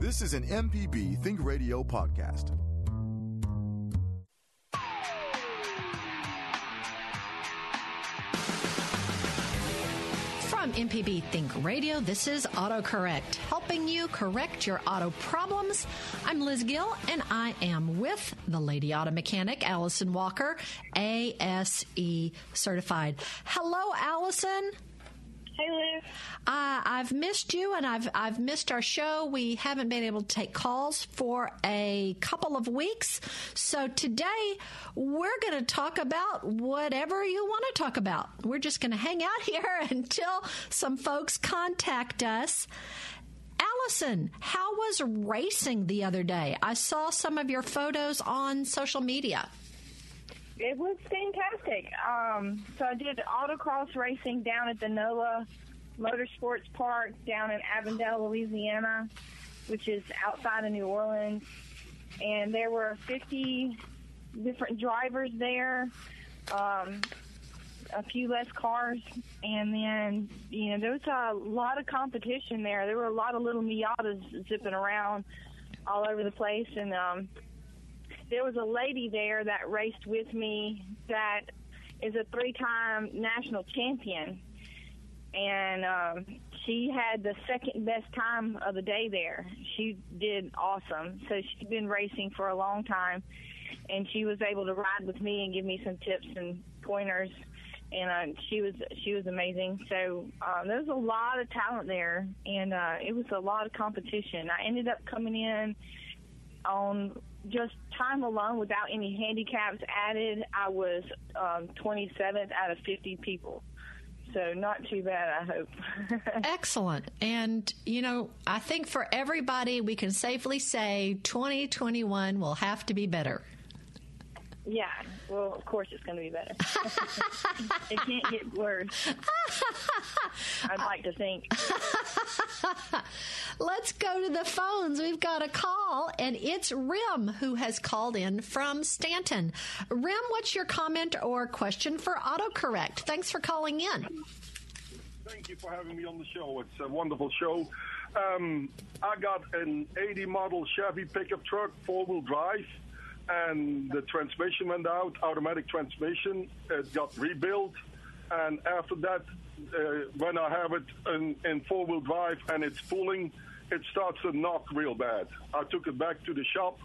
This is an MPB Think Radio podcast. From MPB Think Radio, this is AutoCorrect, helping you correct your auto problems. I'm Liz Gill, and I am with the Lady Auto Mechanic, Allison Walker, ASE certified. Hello, Allison. Uh, I've missed you, and I've I've missed our show. We haven't been able to take calls for a couple of weeks, so today we're going to talk about whatever you want to talk about. We're just going to hang out here until some folks contact us. Allison, how was racing the other day? I saw some of your photos on social media. It was fantastic. Um, so I did autocross racing down at the NOLA Motorsports Park down in Avondale, Louisiana, which is outside of New Orleans. And there were 50 different drivers there, um, a few less cars, and then, you know, there was a lot of competition there. There were a lot of little Miatas zipping around all over the place, and um, there was a lady there that raced with me that is a three-time national champion, and um, she had the second best time of the day there. She did awesome. So she's been racing for a long time, and she was able to ride with me and give me some tips and pointers. And uh, she was she was amazing. So um, there was a lot of talent there, and uh, it was a lot of competition. I ended up coming in on just time alone without any handicaps added, I was um, 27th out of 50 people. So not too bad, I hope. Excellent. And, you know, I think for everybody, we can safely say 2021 will have to be better. Yeah, well, of course it's going to be better. it can't get worse. I'd like to think. Let's go to the phones. We've got a call, and it's Rim who has called in from Stanton. Rim, what's your comment or question for AutoCorrect? Thanks for calling in. Thank you for having me on the show. It's a wonderful show. Um, I got an 80 model Chevy pickup truck, four wheel drive and the transmission went out, automatic transmission. It got rebuilt, and after that, uh, when I have it in, in four-wheel drive and it's pulling, it starts to knock real bad. I took it back to the shop,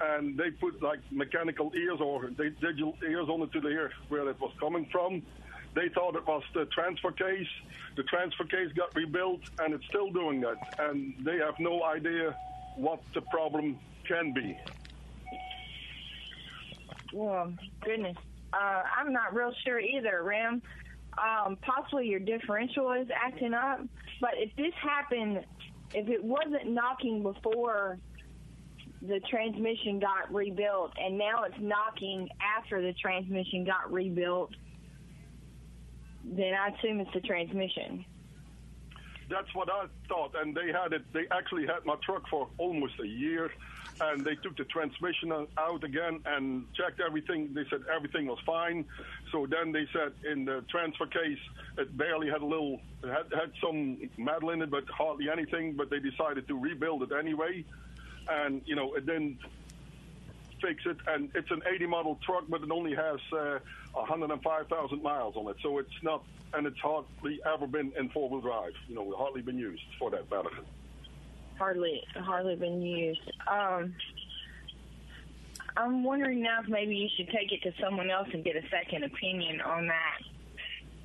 and they put like mechanical ears or digital ears on it to hear where it was coming from. They thought it was the transfer case. The transfer case got rebuilt, and it's still doing that. And they have no idea what the problem can be. Well, goodness. Uh, I'm not real sure either, Ram. Um, possibly your differential is acting up. But if this happened, if it wasn't knocking before the transmission got rebuilt and now it's knocking after the transmission got rebuilt, then I assume it's the transmission. That's what I thought. And they had it, they actually had my truck for almost a year and they took the transmission out again and checked everything. They said everything was fine. So then they said in the transfer case, it barely had a little, had, had some metal in it, but hardly anything. But they decided to rebuild it anyway. And, you know, it didn't fix it. And it's an 80 model truck, but it only has uh, 105,000 miles on it. So it's not, and it's hardly ever been in four wheel drive, you know, hardly been used for that matter hardly hardly been used. Um, I'm wondering now if maybe you should take it to someone else and get a second opinion on that.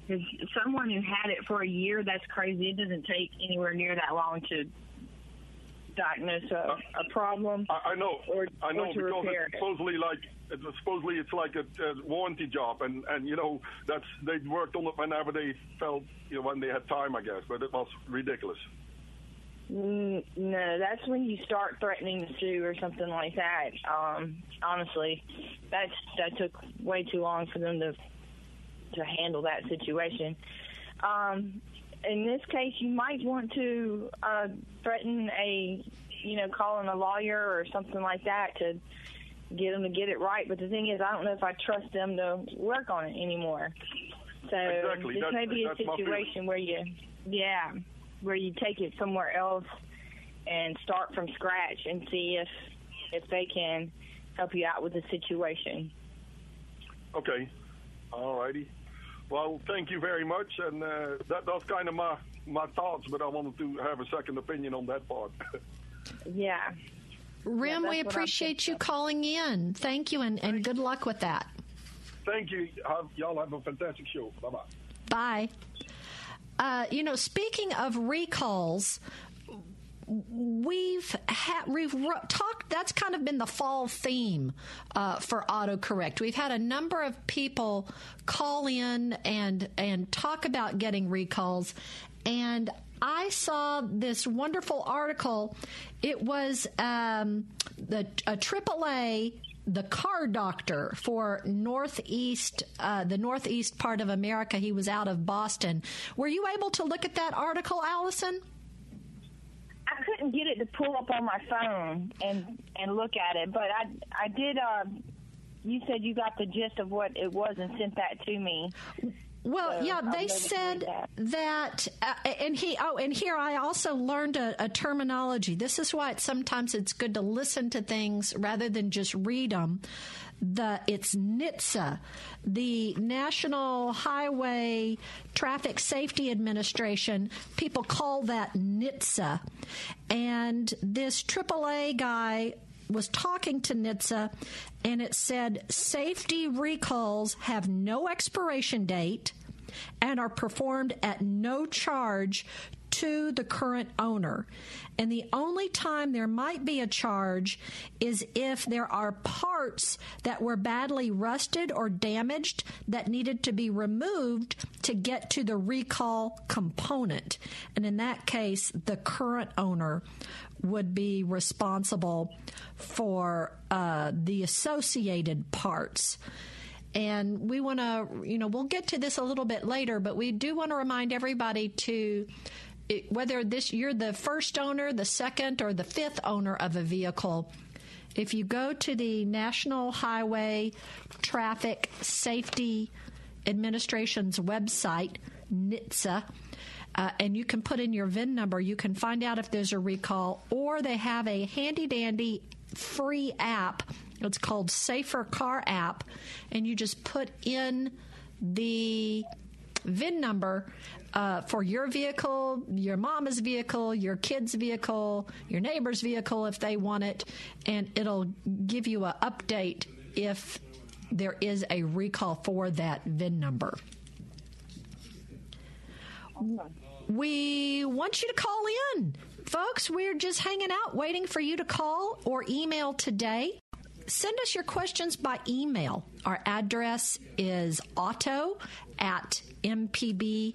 Because someone who had it for a year, that's crazy. It doesn't take anywhere near that long to diagnose a, a problem. I, I know. Or, I know or because it's supposedly like supposedly it's like a, a warranty job, and and you know that's they worked on it whenever they felt you know when they had time, I guess. But it was ridiculous. No, that's when you start threatening to sue or something like that. Um, honestly, that's that took way too long for them to to handle that situation. Um, in this case, you might want to uh, threaten a, you know, calling a lawyer or something like that to get them to get it right. But the thing is, I don't know if I trust them to work on it anymore. So exactly. this that's, may be a situation where you, yeah where you take it somewhere else and start from scratch and see if if they can help you out with the situation. Okay. All righty. Well, thank you very much, and uh, that, that's kind of my my thoughts, but I wanted to have a second opinion on that part. yeah. Rim, Yeah, we that's what I'm appreciate you calling in. Thank you, and, and good luck with that. thank you. Have, y'all have a fantastic show. Bye-bye. bye. Uh, you know, speaking of recalls, we've had we've talked. That's kind of been the fall theme uh, for autocorrect. We've had a number of people call in and and talk about getting recalls, and I saw this wonderful article. It was um, the a AAA the car doctor for northeast uh, the northeast part of america he was out of boston were you able to look at that article allison I couldn't get it to pull up on my phone and and look at it, but I I did. Uh, you said you got the gist of what it was and sent that to me. Well, So yeah, they be able to said read that, uh, and he. Oh, and here I also learned a, a terminology. This is why it's, sometimes it's good to listen to things rather than just read them. The it's NHTSA, the National Highway Traffic Safety Administration. People call that NHTSA, and this AAA guy was talking to NHTSA and it said safety recalls have no expiration date and are performed at no charge to the current owner. And the only time there might be a charge is if there are parts that were badly rusted or damaged that needed to be removed to get to the recall component. And in that case, the current owner would be responsible for uh, the associated parts. And we want to, you know, we'll get to this a little bit later, but we do want to remind everybody to it, whether this you're the first owner, the second, or the fifth owner of a vehicle. If you go to the National Highway Traffic Safety Administration's website, NHTSA, uh, and you can put in your VIN number. You can find out if there's a recall, or they have a handy dandy free app. It's called Safer Car app, and you just put in the VIN number uh, for your vehicle, your mama's vehicle, your kid's vehicle, your neighbor's vehicle if they want it, and it'll give you an update if there is a recall for that VIN number. We want you to call in. Folks, we're just hanging out waiting for you to call or email today. Send us your questions by email. Our address is auto at mpbonline.org.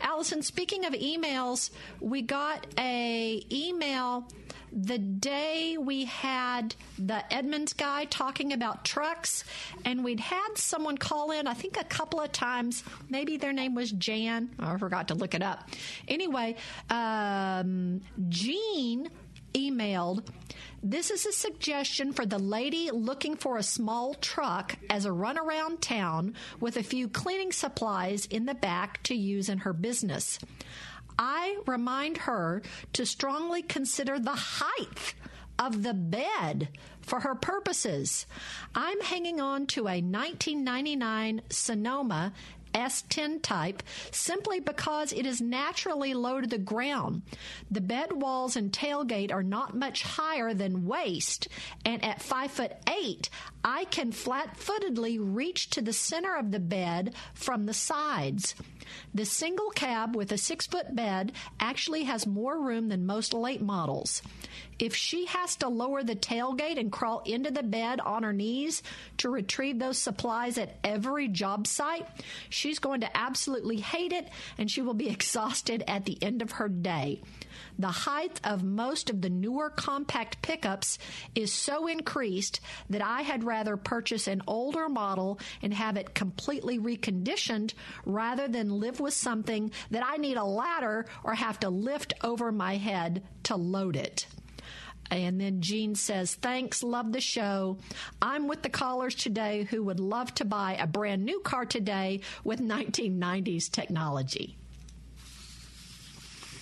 Allison, speaking of emails, we got a email the day we had the Edmunds guy talking about trucks, and we'd had someone call in, I think a couple of times. Maybe their name was Jan. I forgot to look it up. Anyway, um, Jean emailed. This is a suggestion for the lady looking for a small truck as a run around town with a few cleaning supplies in the back to use in her business. I remind her to strongly consider the height of the bed for her purposes. I'm hanging on to a 1999 Sonoma S10 type simply because it is naturally low to the ground. The bed walls and tailgate are not much higher than waist, and at 5 foot 8, I can flat footedly reach to the center of the bed from the sides. The single cab with a six foot bed actually has more room than most late models. If she has to lower the tailgate and crawl into the bed on her knees to retrieve those supplies at every job site, she's going to absolutely hate it and she will be exhausted at the end of her day. The height of most of the newer compact pickups is so increased that I had rather purchase an older model and have it completely reconditioned rather than live with something that I need a ladder or have to lift over my head to load it. And then Jean says, Thanks, love the show. I'm with the callers today who would love to buy a brand new car today with 1990s technology.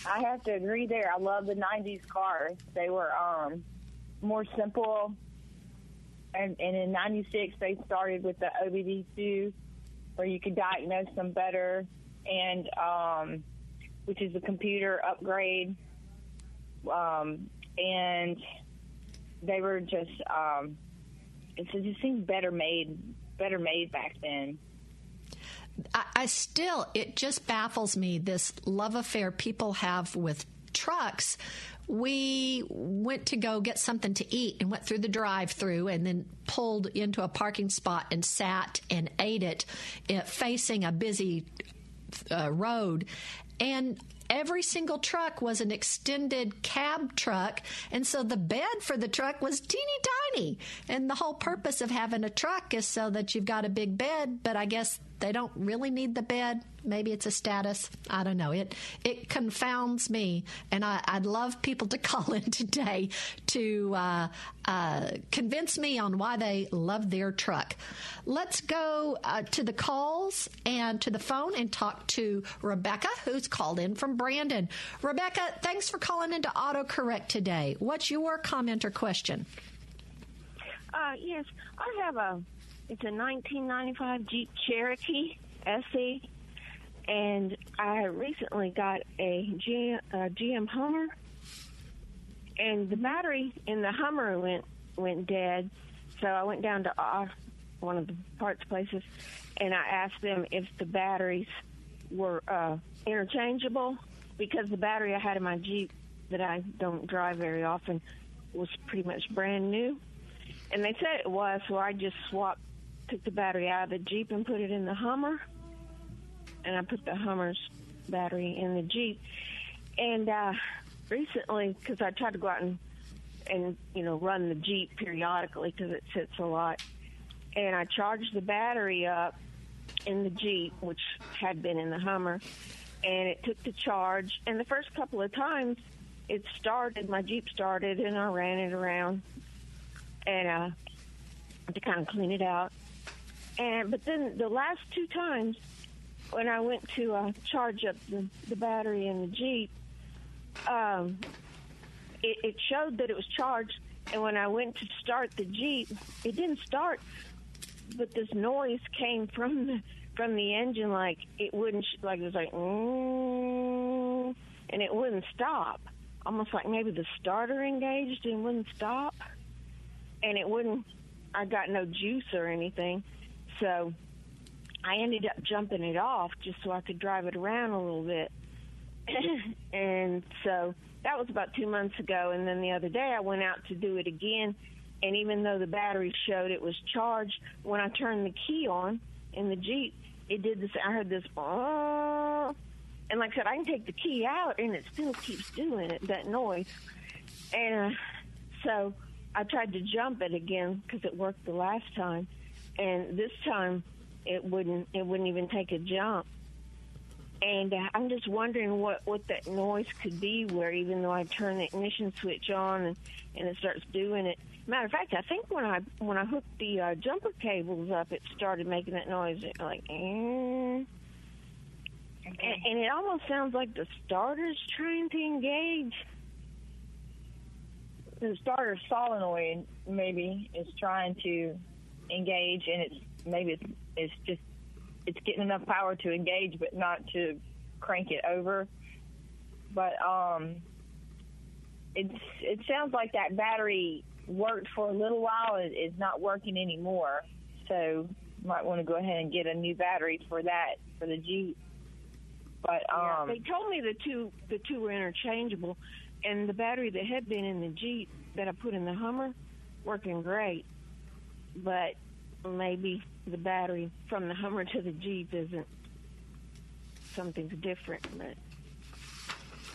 I have to agree there. I love the '90s cars. They were um, more simple, and, and in '96 they started with the OBD2, where you could diagnose them better, and um, which is a computer upgrade, um, and they were just um, it just seemed better made, better made back then. I, I still, it just baffles me this love affair people have with trucks. We went to go get something to eat and went through the drive through and then pulled into a parking spot and sat and ate it, it facing a busy uh, road. And every single truck was an extended cab truck. And so the bed for the truck was teeny tiny. And the whole purpose of having a truck is so that you've got a big bed. But I guess they don't really need the bed. Maybe it's a status. I don't know. It it confounds me, and I, would love people to call in today to uh, uh, convince me on why they love their truck. Let's go uh, to the calls and to the phone and talk to Rebecca, who's called in from Brandon. Rebecca, thanks for calling into AutoCorrect today. What's your comment or question? Uh, yes, I have a it's a 1995 Jeep Cherokee SE, and I recently got a GM, Hummer, and the battery in the Hummer went went dead. So I went down to one of the parts places, and I asked them if the batteries were uh, interchangeable because the battery I had in my Jeep that I don't drive very often was pretty much brand new. And they said it was, so I just swapped took the battery out of the Jeep and put it in the Hummer, and I put the Hummer's battery in the Jeep. And uh, recently, because I tried to go out and and you know run the Jeep periodically because it sits a lot, and I charged the battery up in the Jeep, which had been in the Hummer, and it took the charge. And the first couple of times, it started. My Jeep started, and I ran it around, and uh, to kind of clean it out. And but then the last two times when I went to uh, charge up the, the battery in the Jeep, um, it, it showed that it was charged. And when I went to start the Jeep, it didn't start, but this noise came from the from the engine, like it wouldn't, like it was like, mm, and it wouldn't stop. Almost like maybe the starter engaged and wouldn't stop, and it wouldn't. I got no juice or anything. So I ended up jumping it off just so I could drive it around a little bit. and so that was about two months ago. And then the other day I went out to do it again. And even though the battery showed it was charged, when I turned the key on in the Jeep, it did this. I heard this, oh, and like I said, I can take the key out and it still keeps doing it, that noise. And uh, so I tried to jump it again because it worked the last time and this time it wouldn't it wouldn't even take a jump. And uh, I'm just wondering what what that noise could be. Where even though I turn the ignition switch on and and it starts doing it. Matter of fact, I think when I when I hooked the uh, jumper cables up, it started making that noise like. Eh. And, and it almost sounds like the starter's trying to engage. The starter solenoid maybe is trying to engage, and it's maybe it's it's just it's getting enough power to engage, but not to crank it over. But um, it's it sounds like that battery worked for a little while. It, it's not working anymore, so might want to go ahead and get a new battery for that for the Jeep. But um, yeah, they told me the two the two were interchangeable, and the battery that had been in the Jeep that I put in the Hummer working great but maybe the battery from the Hummer to the Jeep isn't something's different. But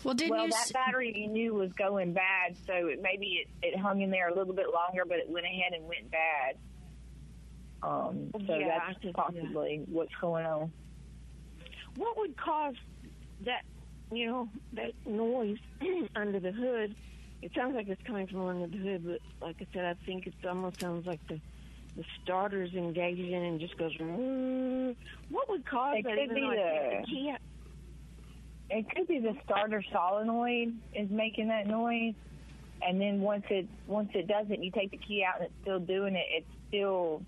well, did well, you that s- battery you knew was going bad, so it, maybe it, it hung in there a little bit longer, but it went ahead and went bad. Um, so Yeah, that's just- possibly what's going on. what would cause that? You know, that noise under the hood. It sounds like it's coming from under the hood, but like I said, I think it almost sounds like the the starter's engaging and just goes. "Mm." What would cause It that? could be take the- it could be the starter solenoid is making that noise, and then once it once it doesn't, you take the key out and it's still doing it. It's still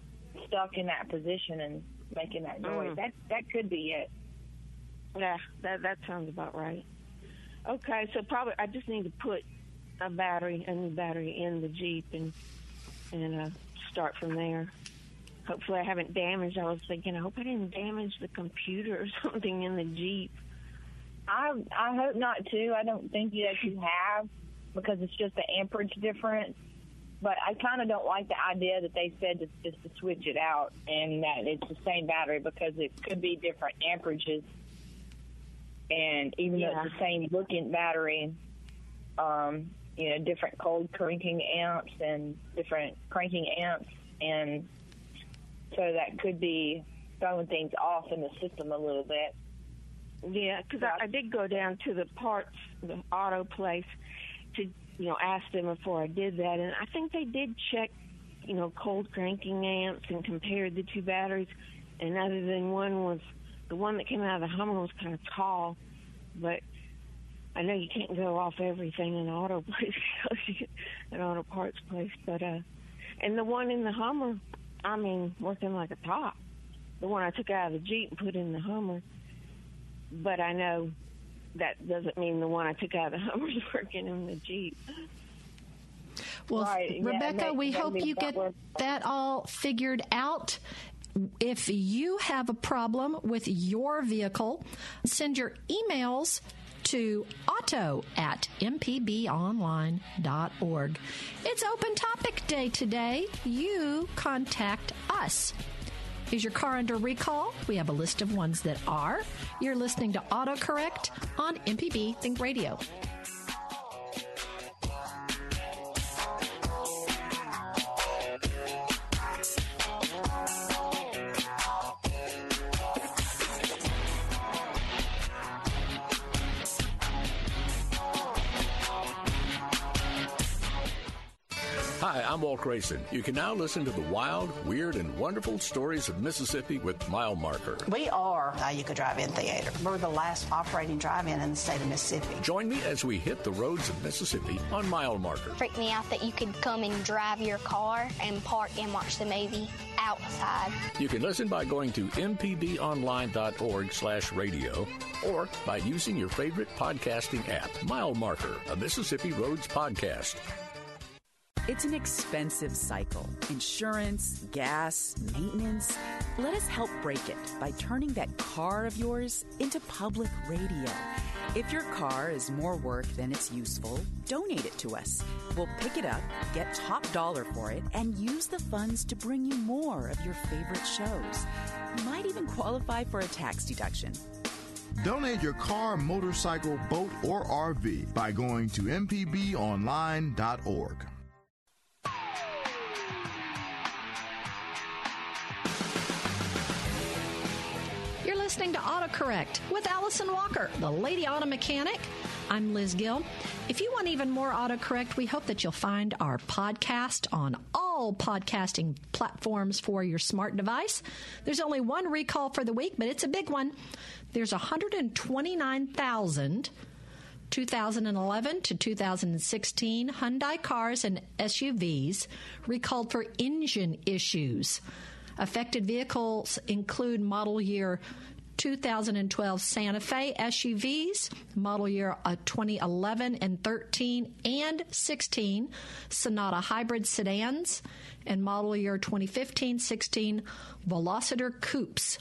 stuck in that position and making that noise. Mm. That that could be it. Yeah, that that sounds about right. Okay, so probably I just need to put a battery, a new battery in the Jeep, and and uh, start from there. Hopefully, I haven't damaged. I was thinking, I hope I didn't damage the computer or something in the Jeep. I I hope not too. I don't think that you have because it's just the amperage difference. But I kind of don't like the idea that they said to, just to switch it out and that it's the same battery because it could be different amperages. And even though it's the same looking battery, um, you know, different cold cranking amps and different cranking amps, and so that could be throwing things off in the system a little bit. Yeah, because I, I did go down to the parts, the auto place, to you know ask them before I did that, and I think they did check, you know, cold cranking amps and compared the two batteries, and other than one was the one that came out of the Hummer was kind of tall, but I know you can't go off everything in an auto place, an auto parts place, but uh, and the one in the Hummer, I mean, working like a top. The one I took out of the Jeep and put in the Hummer but I know that doesn't mean the one I took out of the Hummer's working in the Jeep. Well, Right, Rebecca, that- we hope you get works. that all figured out. If you have a problem with your vehicle, send your emails to auto at mpbonline.org. It's open topic day today. You contact us. Is your car under recall? We have a list of ones that are. You're listening to AutoCorrect on MPB Think Radio. Hi, I'm Walt Grayson. You can now listen to the wild, weird, and wonderful stories of Mississippi with Mile Marker. We are Iuka Drive-In Theater. We're the last operating drive-in in the state of Mississippi. Join me as we hit the roads of Mississippi on Mile Marker. freaked me out that you could come and drive your car and park and watch the movie outside. You can listen by going to mpbonline.org slash radio or by using your favorite podcasting app, Mile Marker, a Mississippi Roads podcast. It's an expensive cycle. Insurance, gas, maintenance. Let us help break it by turning that car of yours into public radio. If your car is more work than it's useful, donate it to us. We'll pick it up, get top dollar for it, and use the funds to bring you more of your favorite shows. You might even qualify for a tax deduction. Donate your car, motorcycle, boat, or RV by going to mpbonline.org. listening to AutoCorrect with Allison Walker, the lady auto mechanic. I'm Liz Gill. If you want even more AutoCorrect, we hope that you'll find our podcast on all podcasting platforms for your smart device. There's only one recall for the week, but it's a big one. There's 129,000 2011 to 2016 Hyundai cars and SUVs recalled for engine issues. Affected vehicles include model year 2012 Santa Fe SUVs, model year uh, 2011 and 13 and 16 Sonata hybrid sedans, and model year 2015 16 Velociter coupes.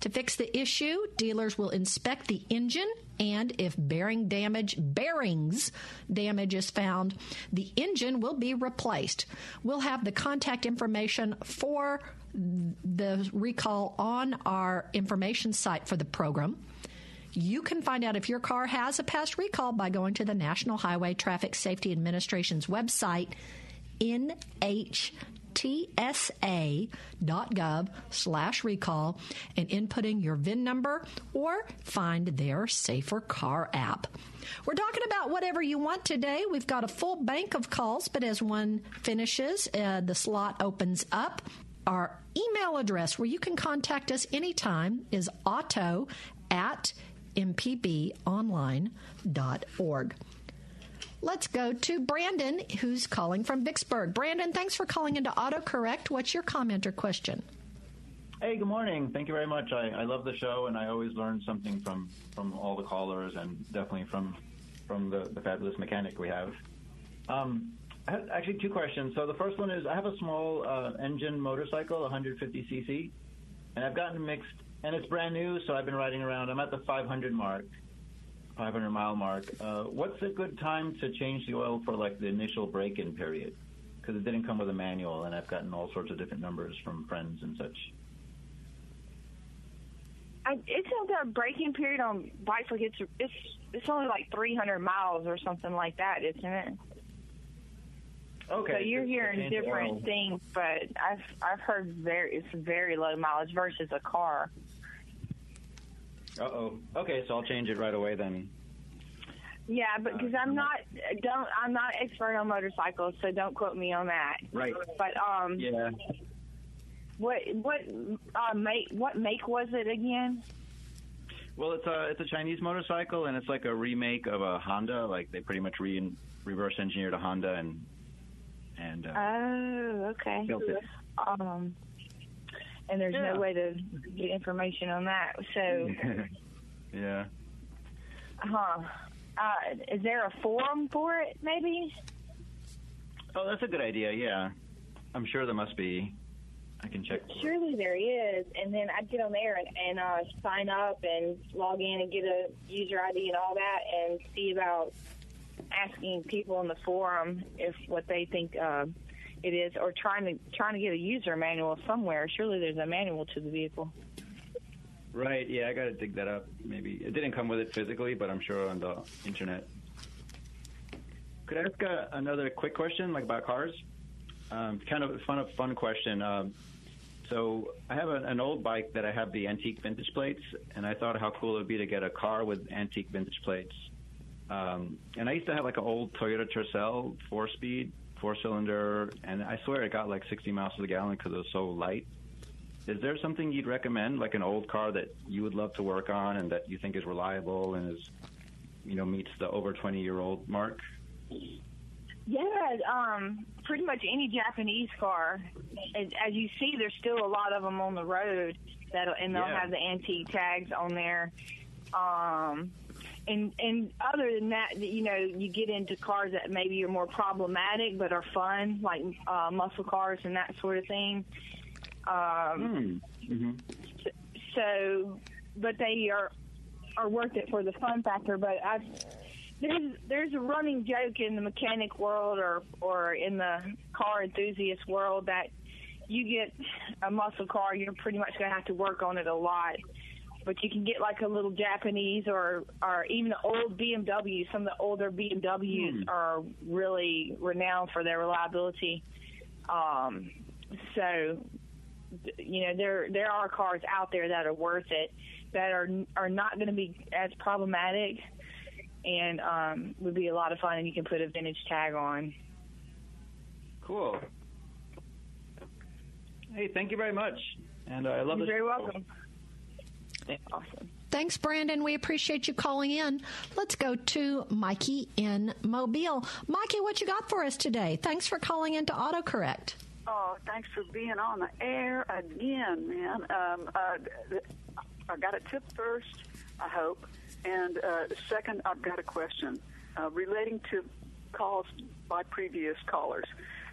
To fix the issue, dealers will inspect the engine and if bearing damage, bearings damage is found, the engine will be replaced. We'll have the contact information for the recall on our information site for the program. You can find out if your car has a past recall by going to the National Highway Traffic Safety Administration's website, nhtsa.gov slash recall, and inputting your VIN number or find their Safer Car app. We're talking about whatever you want today. We've got a full bank of calls, but as one finishes, uh, the slot opens up. Our email address where you can contact us anytime is auto at mpbonline.org. Let's go to Brandon, who's calling from Vicksburg. Brandon, thanks for calling into AutoCorrect. What's your comment or question? Hey, good morning. Thank you very much. I, I love the show, and I always learn something from, from all the callers, and definitely from from the, the fabulous mechanic we have. Um, actually two questions. So the first one is I have a small uh, engine motorcycle, 150cc, and I've gotten mixed, and it's brand new, so I've been riding around. I'm at the 500 mark, 500 mile mark. Uh, what's a good time to change the oil for like the initial break-in period? Because it didn't come with a manual, and I've gotten all sorts of different numbers from friends and such. I, it's not a breaking period on bikes. Like it's it's it's only like 300 miles or something like that, isn't it? Okay. So you're hearing different oil. things, but I've I've heard very it's very low mileage versus a car. Uh oh. Okay, so I'll change it right away then. Yeah, but because I'm not don't I'm not expert on motorcycles, so don't quote me on that. Right. But um, Yeah. what what uh, make what make was it again? Well, it's a it's a Chinese motorcycle, and it's like a remake of a Honda. Like they pretty much re- reverse engineered a Honda and and uh, Oh, okay. built it. Um, and there's Yeah. no way to get information on that. So, yeah. huh? Uh, is there a forum for it? Maybe. Oh, that's a good idea. Yeah, I'm sure there must be. I can check. Surely there is, and then I'd get on there and, and uh, sign up and log in and get a user ID and all that, and see about asking people in the forum if what they think uh, it is, or trying to trying to get a user manual somewhere. Surely there's a manual to the vehicle. Right. Yeah, I got to dig that up. Maybe it didn't come with it physically, but I'm sure on the internet. Could I ask uh, another quick question, like about cars? Um, kind of fun, fun question. Um, so I have an old bike that I have the antique vintage plates, and I thought how cool it would be to get a car with antique vintage plates. Um, and I used to have like an old Toyota Tercel four-speed, four-cylinder, and I swear it got like 60 miles to the gallon because it was so light. Is there something you'd recommend, like an old car that you would love to work on and that you think is reliable and is, you know, meets the over 20-year-old mark? Yeah, um, pretty much any Japanese car. As, as you see, there's still a lot of them on the road that, and they'll Yeah. have the antique tags on there. Um, and and other than that, you know, you get into cars that maybe are more problematic but are fun, like uh, muscle cars and that sort of thing. Um, Mm-hmm. so, but they are are worth it for the fun factor. But I've there's there's a running joke in the mechanic world or or in the car enthusiast world that you get a muscle car, you're pretty much going to have to work on it a lot. But you can get like a little Japanese or or even the old BMW. Some of the older BMWs are really renowned for their reliability. Um, so you know there there are cars out there that are worth it that are are not going to be as problematic and um, would be a lot of fun and you can put a vintage tag on. Cool. Hey, thank you very much. And uh, I love You're the very show. welcome. Awesome. Thanks, Brandon. We appreciate you calling in. Let's go to Mikey in Mobile. Mikey, what you got for us today? Thanks for calling into AutoCorrect. Oh, thanks for being on the air again, man. Um, uh, I got a tip first, I hope, and uh, second, I've got a question uh, relating to calls by previous callers.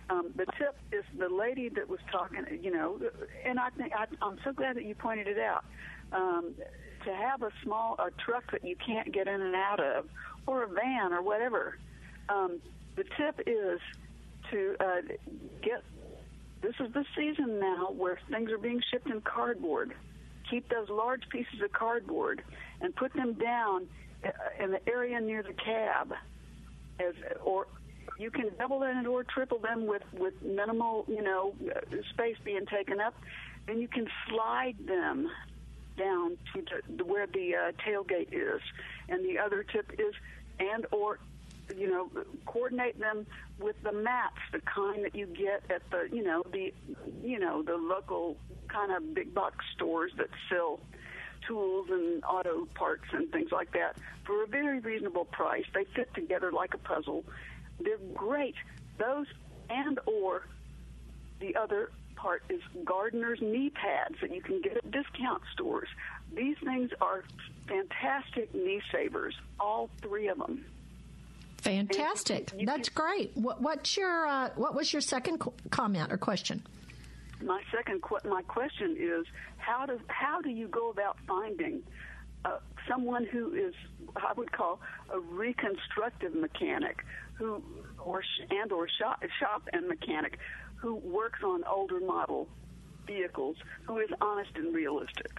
Um, the tip is the lady that was talking, you know, and I think I, I'm so glad that you pointed it out. Um, to have a small a truck that you can't get in and out of, or a van or whatever. Um, the tip is to uh, get this is the season now where things are being shipped in cardboard. Keep those large pieces of cardboard and put them down uh, in the area near the cab, as or you can double them or triple them with with minimal, you know, uh, space being taken up. Then you can slide them down to the, where the uh, tailgate is. And the other tip is, and or you know, coordinate them with the mats, the kind that you get at the, you know, the, you know, the local kind of big box stores that sell tools and auto parts and things like that for a very reasonable price. They fit together like a puzzle. They're great. Those and or the other part is gardener's knee pads that you can get at discount stores. These things are fantastic knee savers, all three of them. Fantastic. That's great. What, what's your uh, what was your second co- comment or question? My second qu- my question is how does how do you go about finding uh, someone who is I would call a reconstructive mechanic who or sh- and or shop, shop and mechanic who works on older model vehicles who is honest and realistic.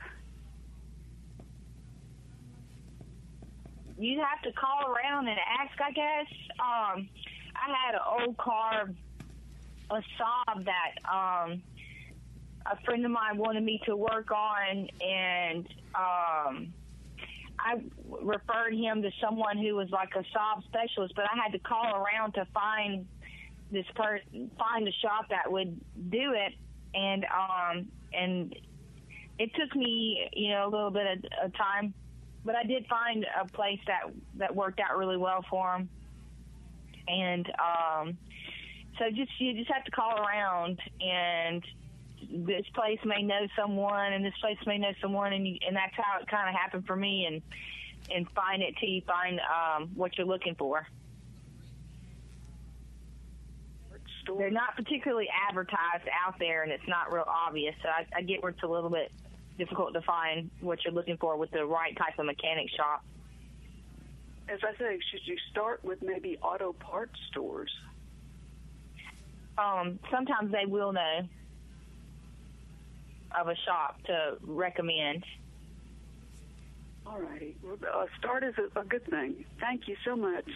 You'd have to call around and ask, I guess. Um, I had an old car, a Saab that um, a friend of mine wanted me to work on, and um, I referred him to someone who was like a Saab specialist. But I had to call around to find this person, find a shop that would do it, and um, and it took me, you know, a little bit of, of time, but I did find a place that that worked out really well for him, and um, so just you just have to call around and this place may know someone and this place may know someone and you, and that's how it kind of happened for me and and find it till you find um, what you're looking for. They're not particularly advertised out there, and it's not real obvious. So I, I get where it's a little bit difficult to find what you're looking for with the right type of mechanic shop. As I say, should you start with maybe auto parts stores? Um, sometimes they will know of a shop to recommend. All righty. Well, uh, start is a, a good thing. Thank you so much.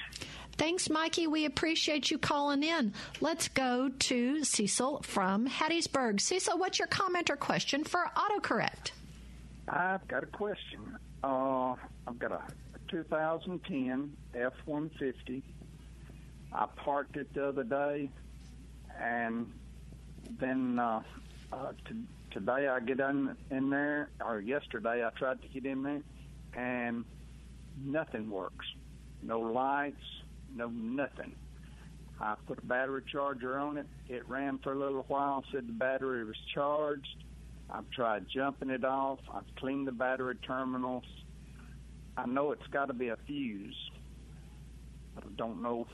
Thanks, Mikey. We appreciate you calling in. Let's go to Cecil from Hattiesburg. Cecil, what's your comment or question for AutoCorrect? I've got a question. Uh, I've got a 2010 F-150. I parked it the other day, and then uh, uh, to, today I get in, in there, or yesterday I tried to get in there, and nothing works. No lights, no nothing. I put a battery charger on it. It ran for a little while, said the battery was charged. I've tried jumping it off. I've cleaned the battery terminals. I know it's got to be a fuse, but I don't know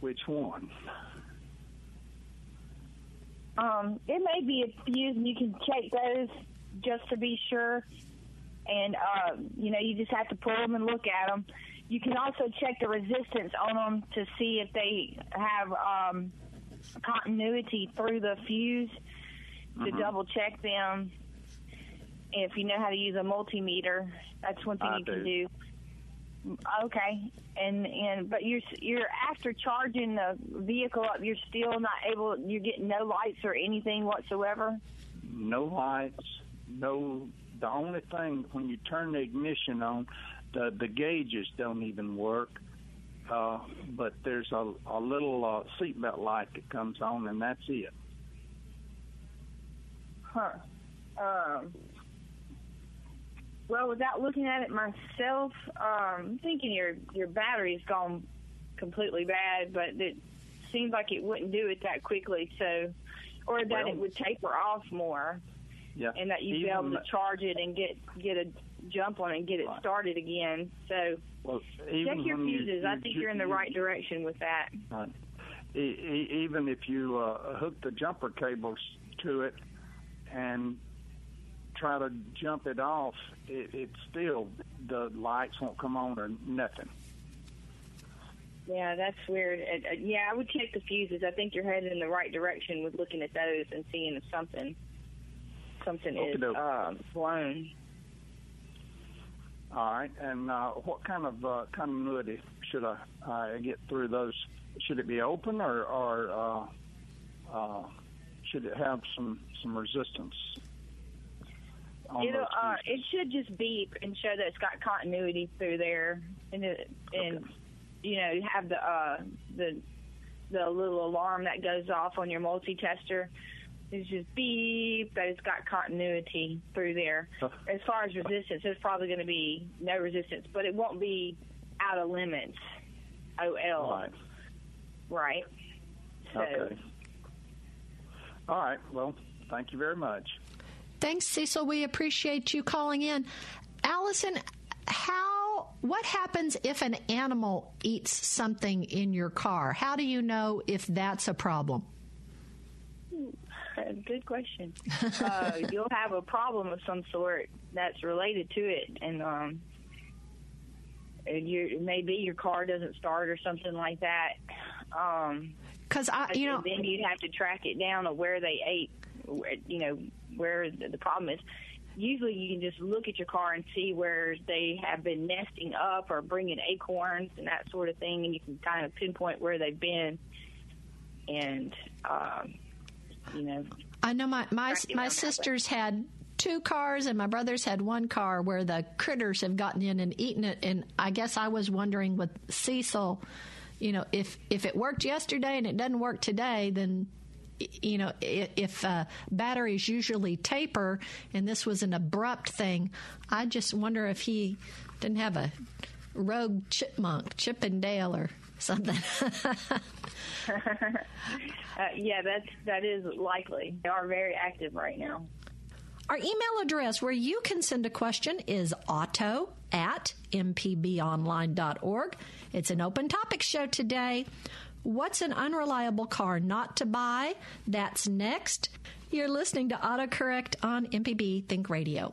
which one. Um, it may be a fuse, and you can check those just to be sure. And uh, you know, you just have to pull them and look at them. You can also check the resistance on them to see if they have um, continuity through the fuse to Mhm. double check them. If you know how to use a multimeter, that's one thing I you can do. do. Okay, and and but you're you're after charging the vehicle up, you're still not able. You're getting no lights or anything whatsoever. no lights, no. The only thing when you turn the ignition on, the the gauges don't even work. Uh, but there's a a little uh, seatbelt light that comes on, and that's it. Huh. Um, well, without looking at it myself, um, thinking your your battery's gone completely bad, but it seems like it wouldn't do it that quickly. So, or that Well- it would taper off more, Yeah, and that you'd be able to charge it and get get a jump on it and get it started again. So, Well, check your when you- fuses. I think you- you're in the you- right direction with that. Right. E- e- even if you uh, hook the jumper cables to it and try to jump it off, it, it still the lights won't come on or nothing. Yeah, that's weird. Uh, yeah, I would check the fuses. I think you're headed in the right direction with looking at those and seeing if something something is um, blown. All right, and uh, what kind of uh, continuity should I uh, get through those? Should it be open or, or uh, uh, should it have some some resistance? uh, it should just beep and show that it's got continuity through there, and it, and you know you have the uh, the the little alarm that goes off on your multi-tester. It's just beep, but it's got continuity through there. As far as resistance, there's probably going to be no resistance, but it won't be out of limits. OL. Right. Right. So, Okay. All right. Well, thank you very much. Thanks, Cecil. We appreciate you calling in. Allison, how what happens if an animal eats something in your car? How do you know if that's a problem? Good question. uh, you'll have a problem of some sort that's related to it, and um, and you maybe your car doesn't start or something like that. Um, Because I, you know, then you'd have to track it down of where they ate. Where, you know where the, the problem is. Usually, you can just look at your car and see where they have been nesting up or bringing acorns and that sort of thing, and you can kind of pinpoint where they've been. And um, you know, I know my my my sisters had two cars and my brothers had one car where the critters have gotten in and eaten it. And I guess I was wondering with Cecil, you know, if if it worked yesterday and it doesn't work today, then you know, if uh, batteries usually taper and this was an abrupt thing, I just wonder if he didn't have a rogue chipmunk, Chip and Dale or something. uh, yeah, that's that is likely. They are very active right now. Our email address where you can send a question is auto at mpbonline.org. It's an open topic show today. What's an unreliable car not to buy? That's next. You're listening to AutoCorrect on MPB Think Radio.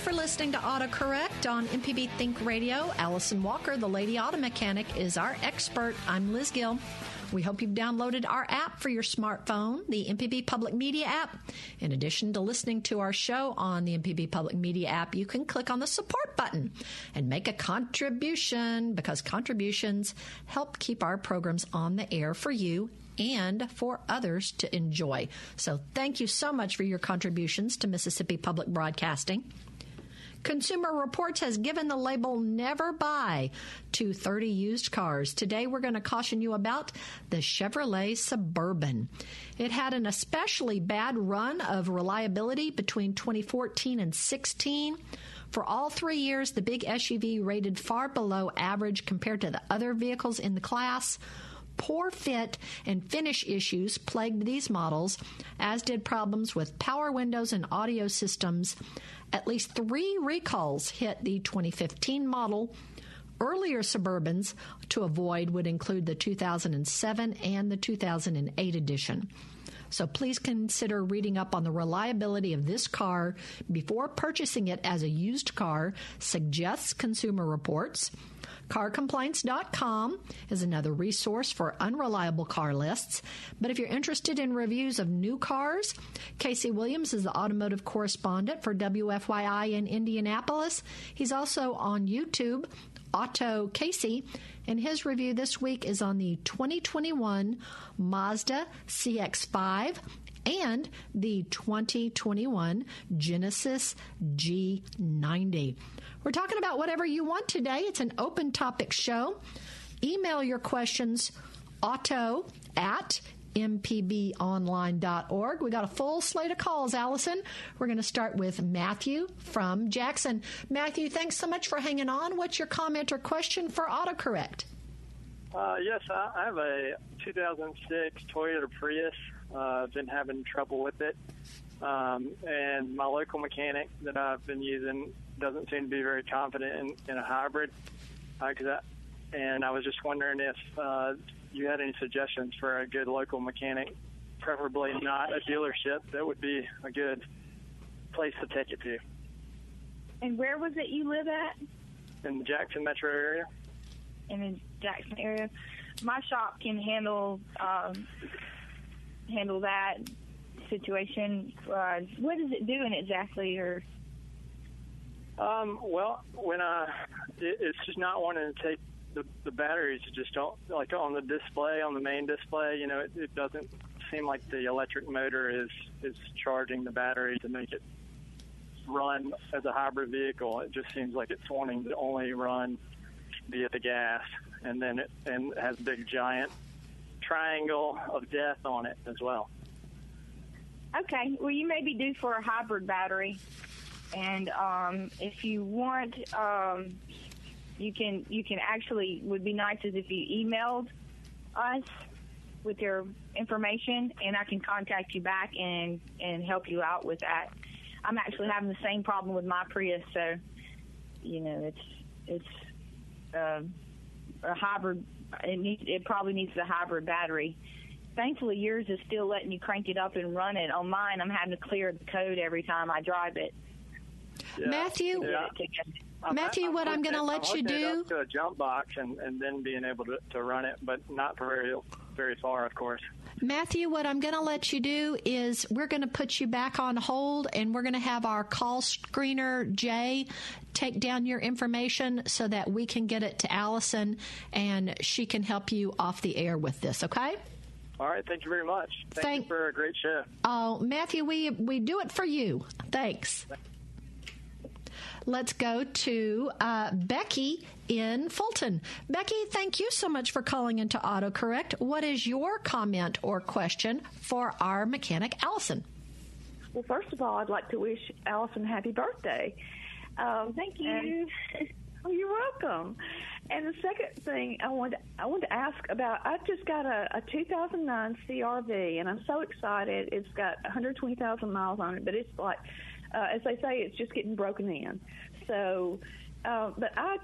For listening to AutoCorrect on MPB Think Radio. Allison Walker, the Lady Auto Mechanic, is our expert. I'm Liz Gill. We hope you've downloaded our app for your smartphone, the MPB Public Media app. In addition to listening to our show on the MPB Public Media app, you can click on the support button and make a contribution because contributions help keep our programs on the air for you and for others to enjoy. So thank you so much for your contributions to Mississippi Public Broadcasting. Consumer Reports has given the label never buy to 30 used cars. Today we're going to caution you about the Chevrolet Suburban. It had an especially bad run of reliability between 2014 and 16. For all three years, the big SUV rated far below average compared to the other vehicles in the class. Poor fit and finish issues plagued these models, as did problems with power windows and audio systems. At least three recalls hit the 2015 model. Earlier Suburbans to avoid would include the 2007 and the 2008 edition. So please consider reading up on the reliability of this car before purchasing it as a used car, suggests Consumer Reports. CarComplaints.com is another resource for unreliable car lists. But if you're interested in reviews of new cars, Casey Williams is the automotive correspondent for WFYI in Indianapolis. He's also on YouTube, Auto Casey, and his review this week is on the 2021 Mazda CX5 and the 2021 Genesis G90. We're talking about whatever you want today. It's an open topic show. Email your questions auto at mpbonline.org. We got a full slate of calls, Allison. We're going to start with Matthew from Jackson. Matthew, thanks so much for hanging on. What's your comment or question for autocorrect? Uh, yes, I I have a 2006 Toyota Prius. Uh, I've been having trouble with it, um, and my local mechanic that I've been using doesn't seem to be very confident in, in a hybrid. Uh, 'cause I, and I was just wondering if uh, you had any suggestions for a good local mechanic, preferably not a dealership. That would be a good place to take it to And where was it you live at? in the Jackson metro area. In the Jackson area. My shop can handle um, handle that situation. Uh, what is it doing exactly, or Um, well, when I, it, it's just not wanting to take the, the batteries. Just don't like on the display, on the main display. You know, it, it doesn't seem like the electric motor is is charging the battery to make it run as a hybrid vehicle. It just seems like it's wanting to only run via the gas, and then it and has big giant triangle of death on it as well. Okay, well, you may be due for a hybrid battery, and um, if you want, um, you can you can actually would be nice is if you emailed us with your information, and I can contact you back and and help you out with that. I'm actually having the same problem with my Prius, so you know it's it's uh, a hybrid. It needs it probably needs a hybrid battery thankfully yours is still letting you crank it up and run it. On mine, I'm having to clear the code every time I drive it. Matthew, Matthew, what I'm going to let you do. up to a jump box and, and then being able to, to run it, but not very very far, of course. Matthew, what I'm going to let you do is we're going to put you back on hold and we're going to have our call screener, Jay, take down your information so that we can get it to Allison and she can help you off the air with this, okay? All right, thank you very much. Thank, Thank- you for a great show. Oh, Matthew, we, we do it for you. Thanks. Let's go to uh, Becky in Fulton. Becky, thank you so much for calling into AutoCorrect. What is your comment or question for our mechanic, Allison? Well, first of all, I'd like to wish Allison happy birthday. Um, Thank you. and- oh, you're welcome. And the second thing I want I want to ask about, I've just got a, a 2009 CRV, and I'm so excited. It's got 120,000 miles on it, but it's like, uh, as they say, it's just getting broken in. So, uh, but I,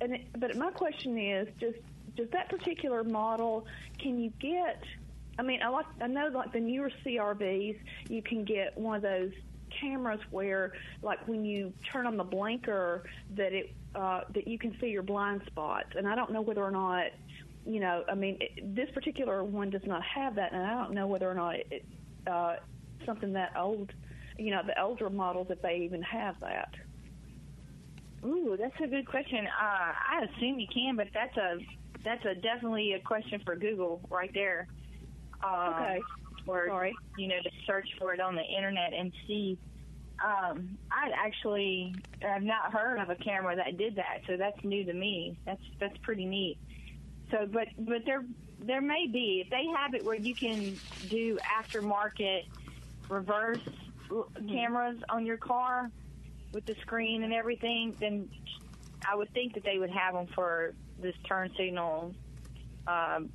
and it, but my question is, just does that particular model, can you get? I mean, I like I know like the newer CRVs, you can get one of those cameras where, like, when you turn on the blinker, that it uh, that you can see your blind spots. And I don't know whether or not, you know, I mean, it, this particular one does not have that, and I don't know whether or not it, it uh, something that old, you know, the older models if they even have that. Ooh, that's a good question. Uh, I assume you can, but that's a that's a definitely a question for Google right there. Um, Okay. Or Sorry. you know to search for it on the internet and see. Um, I actually have not heard of a camera that did that, so that's new to me. That's that's pretty neat. So, but but there there may be if they have it where you can do aftermarket reverse cameras on your car with the screen and everything, then I would think that they would have them for this turn signal um,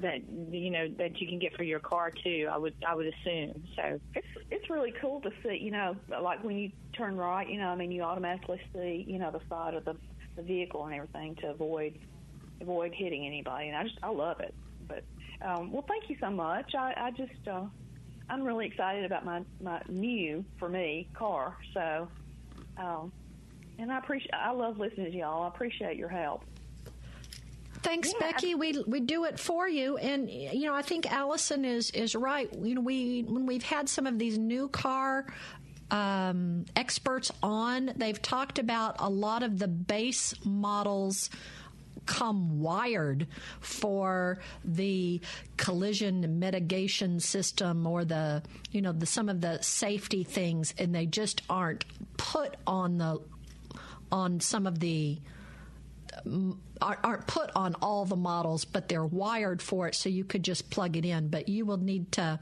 that you know that you can get for your car too. I would I would assume so. It's it's really cool to see, you know, like when you turn right, you know, I mean, you automatically see, you know, the side of the the vehicle and everything to avoid avoid hitting anybody. And I just I love it. But um, well, thank you so much. I I just uh, I'm really excited about my my new for me car. So, um, and I appreciate I love listening to y'all. I appreciate your help. Thanks, Becky. We we do it for you, and you know I think Allison is is right. You know we when we've had some of these new car um, experts on, they've talked about a lot of the base models come wired for the collision mitigation system or the you know the some of the safety things and they just aren't put on the on some of the aren't, aren't put on all the models, but they're wired for it, so you could just plug it in. But you will need to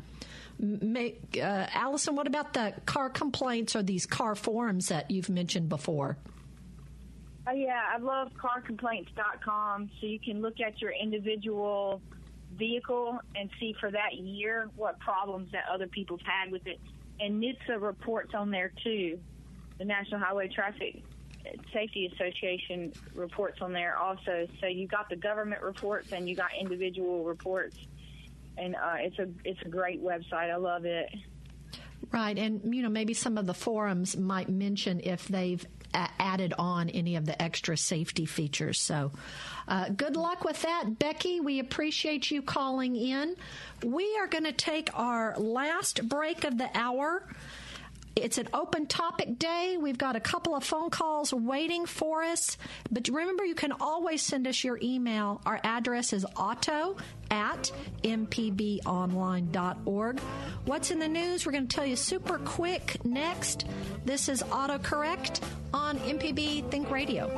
make. Uh, Allison, what about the car complaints or these car forums that you've mentioned before? Oh yeah, I love carcomplaints.com so you can look at your individual vehicle and see for that year what problems that other people's had with it. And NHTSA reports on there too. The National Highway Traffic Safety Association reports on there also. So you got the government reports and you got individual reports. And uh, it's a it's a great website. I love it. Right, and you know maybe some of the forums might mention if they've added on any of the extra safety features. So, uh, good luck with that, Becky. We appreciate you calling in. We are going to take our last break of the hour. It's an open topic day. We've got a couple of phone calls waiting for us. But remember, you can always send us your email. Our address is auto at mpbonline.org. What's in the news? We're going to tell you super quick next. This is AutoCorrect on MPB Think Radio.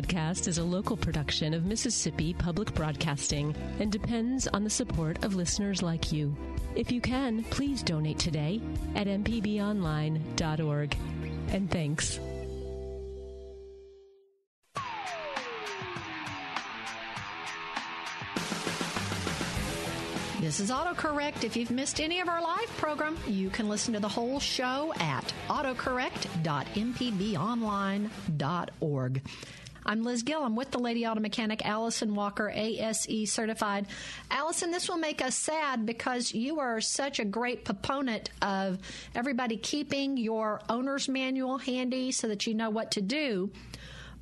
Podcast is a local production of Mississippi Public Broadcasting and depends on the support of listeners like you. If you can, please donate today at mpbonline.org. And thanks. This is AutoCorrect. If you've missed any of our live program, you can listen to the whole show at autocorrect.mpbonline.org. I'm Liz Gill. I'm with the Lady Auto Mechanic, Allison Walker, ASE certified. Allison, this will make us sad because you are such a great proponent of everybody keeping your owner's manual handy so that you know what to do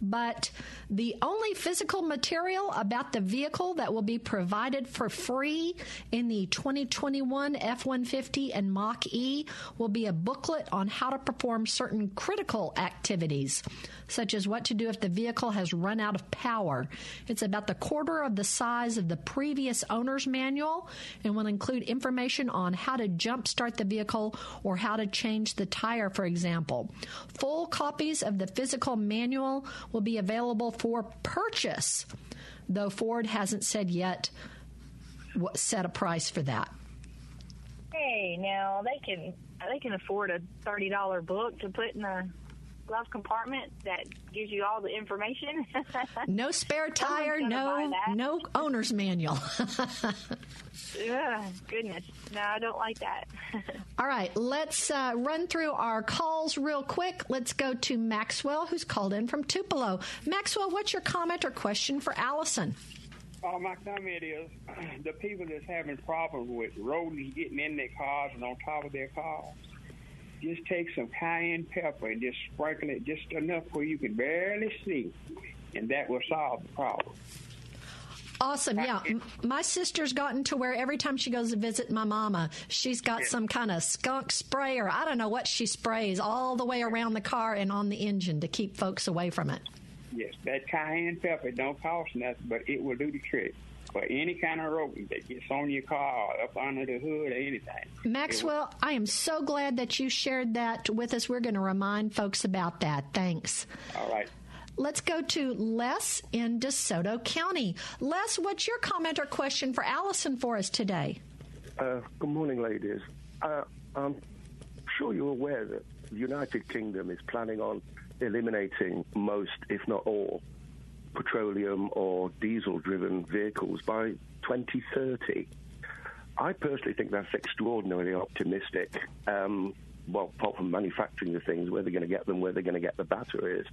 but the only physical material about the vehicle that will be provided for free in the 2021 F 150 and Mach E will be a booklet on how to perform certain critical activities, such as what to do if the vehicle has run out of power. It's about the quarter of the size of the previous owner's manual and will include information on how to jumpstart the vehicle or how to change the tire, for example. Full copies of the physical manual will be available for purchase, though Ford hasn't said yet what set a price for that. Hey, now they can they can afford a thirty dollar book to put in the glove compartment that gives you all the information. no spare tire, no no owner's manual. yeah, goodness. No, I don't like that. All right, let's uh, run through our calls real quick. Let's go to Maxwell, who's called in from Tupelo. Maxwell, what's your comment or question for Allison? Uh, my comment is the people that's having problems with rodents getting in their cars and on top of their cars. Just take some cayenne pepper and just sprinkle it just enough where you can barely see, and that will solve the problem. Awesome. Yeah. My sister's gotten to where every time she goes to visit my mama, she's got some kind of skunk spray or I don't know what she sprays all the way around the car and on the engine to keep folks away from it. Yes, that cayenne pepper don't cost nothing, but it will do the trick for any kind of rodent that gets on your car, or up under the hood, or anything. Maxwell, I am so glad that you shared that with us. We're going to remind folks about that. Thanks. All right. Let's go to Les in DeSoto County. Les, what's your comment or question for Allison for us today? Uh, good morning, ladies. Uh, I'm sure you're aware that the United Kingdom is planning on eliminating most, if not all, petroleum or diesel driven vehicles by 2030. I personally think that's extraordinarily optimistic. Um, well, apart from manufacturing the things, where they're going to get them, where they're going to get the batteries.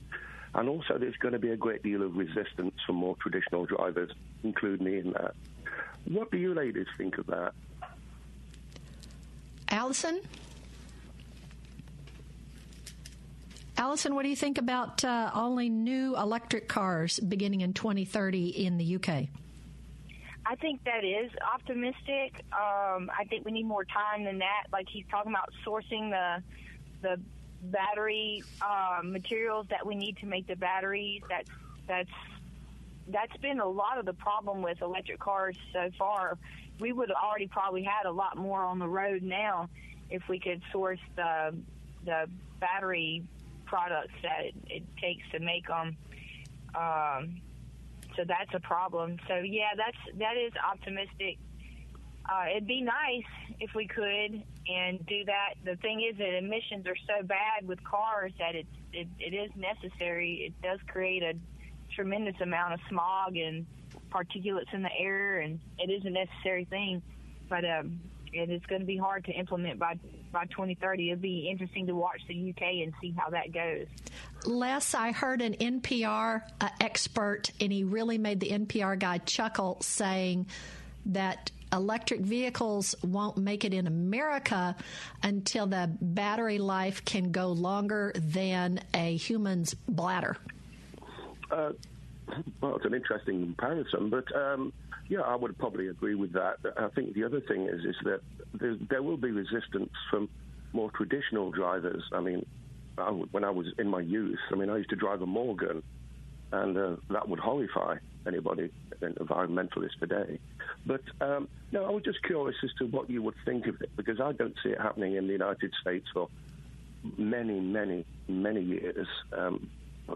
And also, there's going to be a great deal of resistance from more traditional drivers, including me in that. What do you ladies think of that? Allison? Allison, what do you think about uh, only new electric cars beginning in 2030 in the UK? I think that is optimistic. Um, I think we need more time than that. Like he's talking about sourcing the the battery um, materials that we need to make the batteries. That's that's that's been a lot of the problem with electric cars so far. We would have already probably had a lot more on the road now if we could source the the battery products that it, it takes to make them. Um, so that's a problem. So yeah, that's that is optimistic. Uh, it'd be nice if we could and do that. The thing is that emissions are so bad with cars that it, it, it is necessary. It does create a tremendous amount of smog and particulates in the air, and it is a necessary thing. But um, it is going to be hard to implement by by 2030. It'll be interesting to watch the UK and see how that goes. Les, I heard an NPR uh, expert, and he really made the NPR guy chuckle, saying that electric vehicles won't make it in America until the battery life can go longer than a human's bladder. Uh, well, it's an interesting comparison, but um, yeah, I would probably agree with that. I think the other thing is is that there, there will be resistance from more traditional drivers. I mean, I, when I was in my youth, I mean, I used to drive a Morgan, and uh, that would horrify anybody, an environmentalist today. But um, no, I was just curious as to what you would think of it because I don't see it happening in the United States for many, many, many years. Um,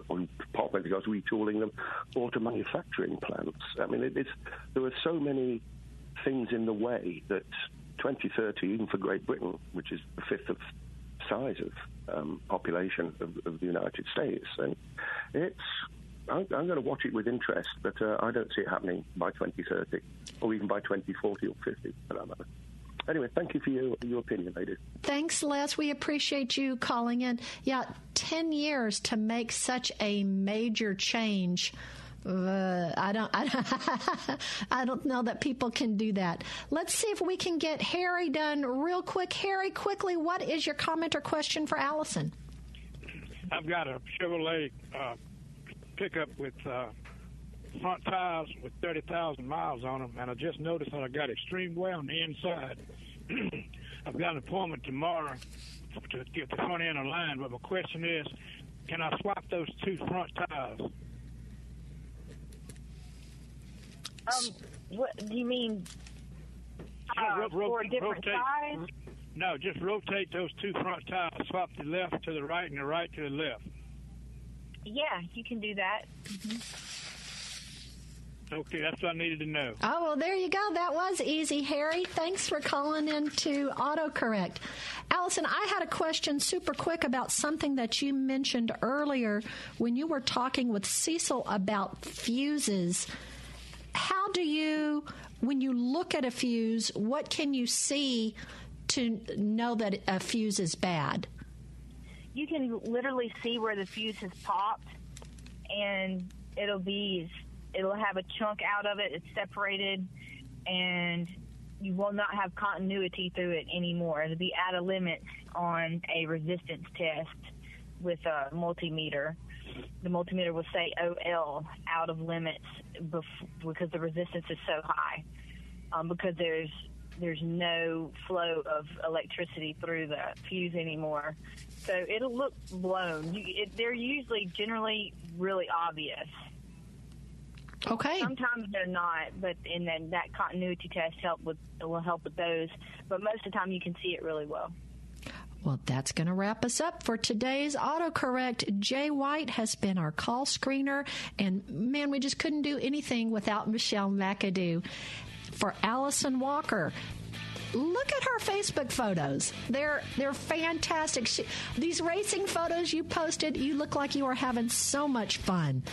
on apartment because retooling them, or to manufacturing plants. I mean, it, it's, there are so many things in the way that 2030, even for Great Britain, which is the fifth of size of um, population of, of, the United States, and it's I'm, I'm, going to watch it with interest, but uh, I don't see it happening by 2030 or even by 2040 or 50 for that matter anyway, thank you for your, your opinion, ladies. Thanks, Les. We appreciate you calling in. Yeah, 10 years to make such a major change. Uh, I don't, I don't, I don't know that people can do that. Let's see if we can get Harry done real quick. Harry, quickly, what is your comment or question for Allison? I've got a Chevrolet uh, pickup with uh, front tires with 30,000 miles on them, and I just noticed that I got extreme wear on the inside. I've got an appointment tomorrow to get the front end aligned, but my question is, can I swap those two front tires? Um, what do you mean? Uh, ro- ro- for different rotate, size? No, just rotate those two front tires. Swap the left to the right and the right to the left. Yeah, you can do that. Mm-hmm. Okay, that's what I needed to know. Oh, well, there you go. That was easy, Harry. Thanks for calling in to AutoCorrect. Allison, I had a question super quick about something that you mentioned earlier when you were talking with Cecil about fuses. How do you, when you look at a fuse, what can you see to know that a fuse is bad? You can literally see where the fuse has popped, and it'll be it'll have a chunk out of it. It's separated, and you will not have continuity through it anymore. It'll be out of limits on a resistance test with a multimeter. The multimeter will say OL out of limits because the resistance is so high. Um, because there's there's no flow of electricity through the fuse anymore, so it'll look blown. It, they're usually generally really obvious. Okay. Sometimes they're not, but and then that continuity test help with will help with those. But most of the time, you can see it really well. Well, that's going to wrap us up for today's autocorrect. Jay White has been our call screener, and man, we just couldn't do anything without Michelle McAdoo. For Allison Walker, look at her Facebook photos. They're they're fantastic. She, these racing photos you posted, you look like you are having so much fun.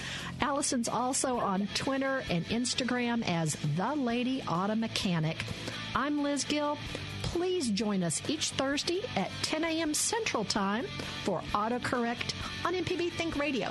Allison's also on Twitter and Instagram as the Lady Auto Mechanic. I'm Liz Gill. Please join us each Thursday at 10 a.m. Central Time for AutoCorrect on MPB Think Radio.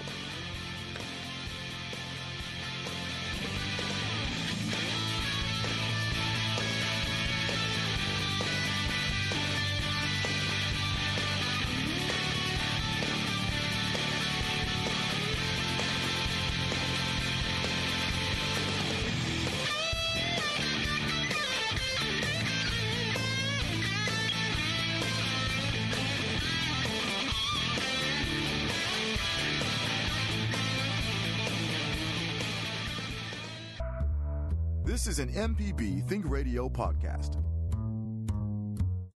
Is an MPB Think Radio podcast.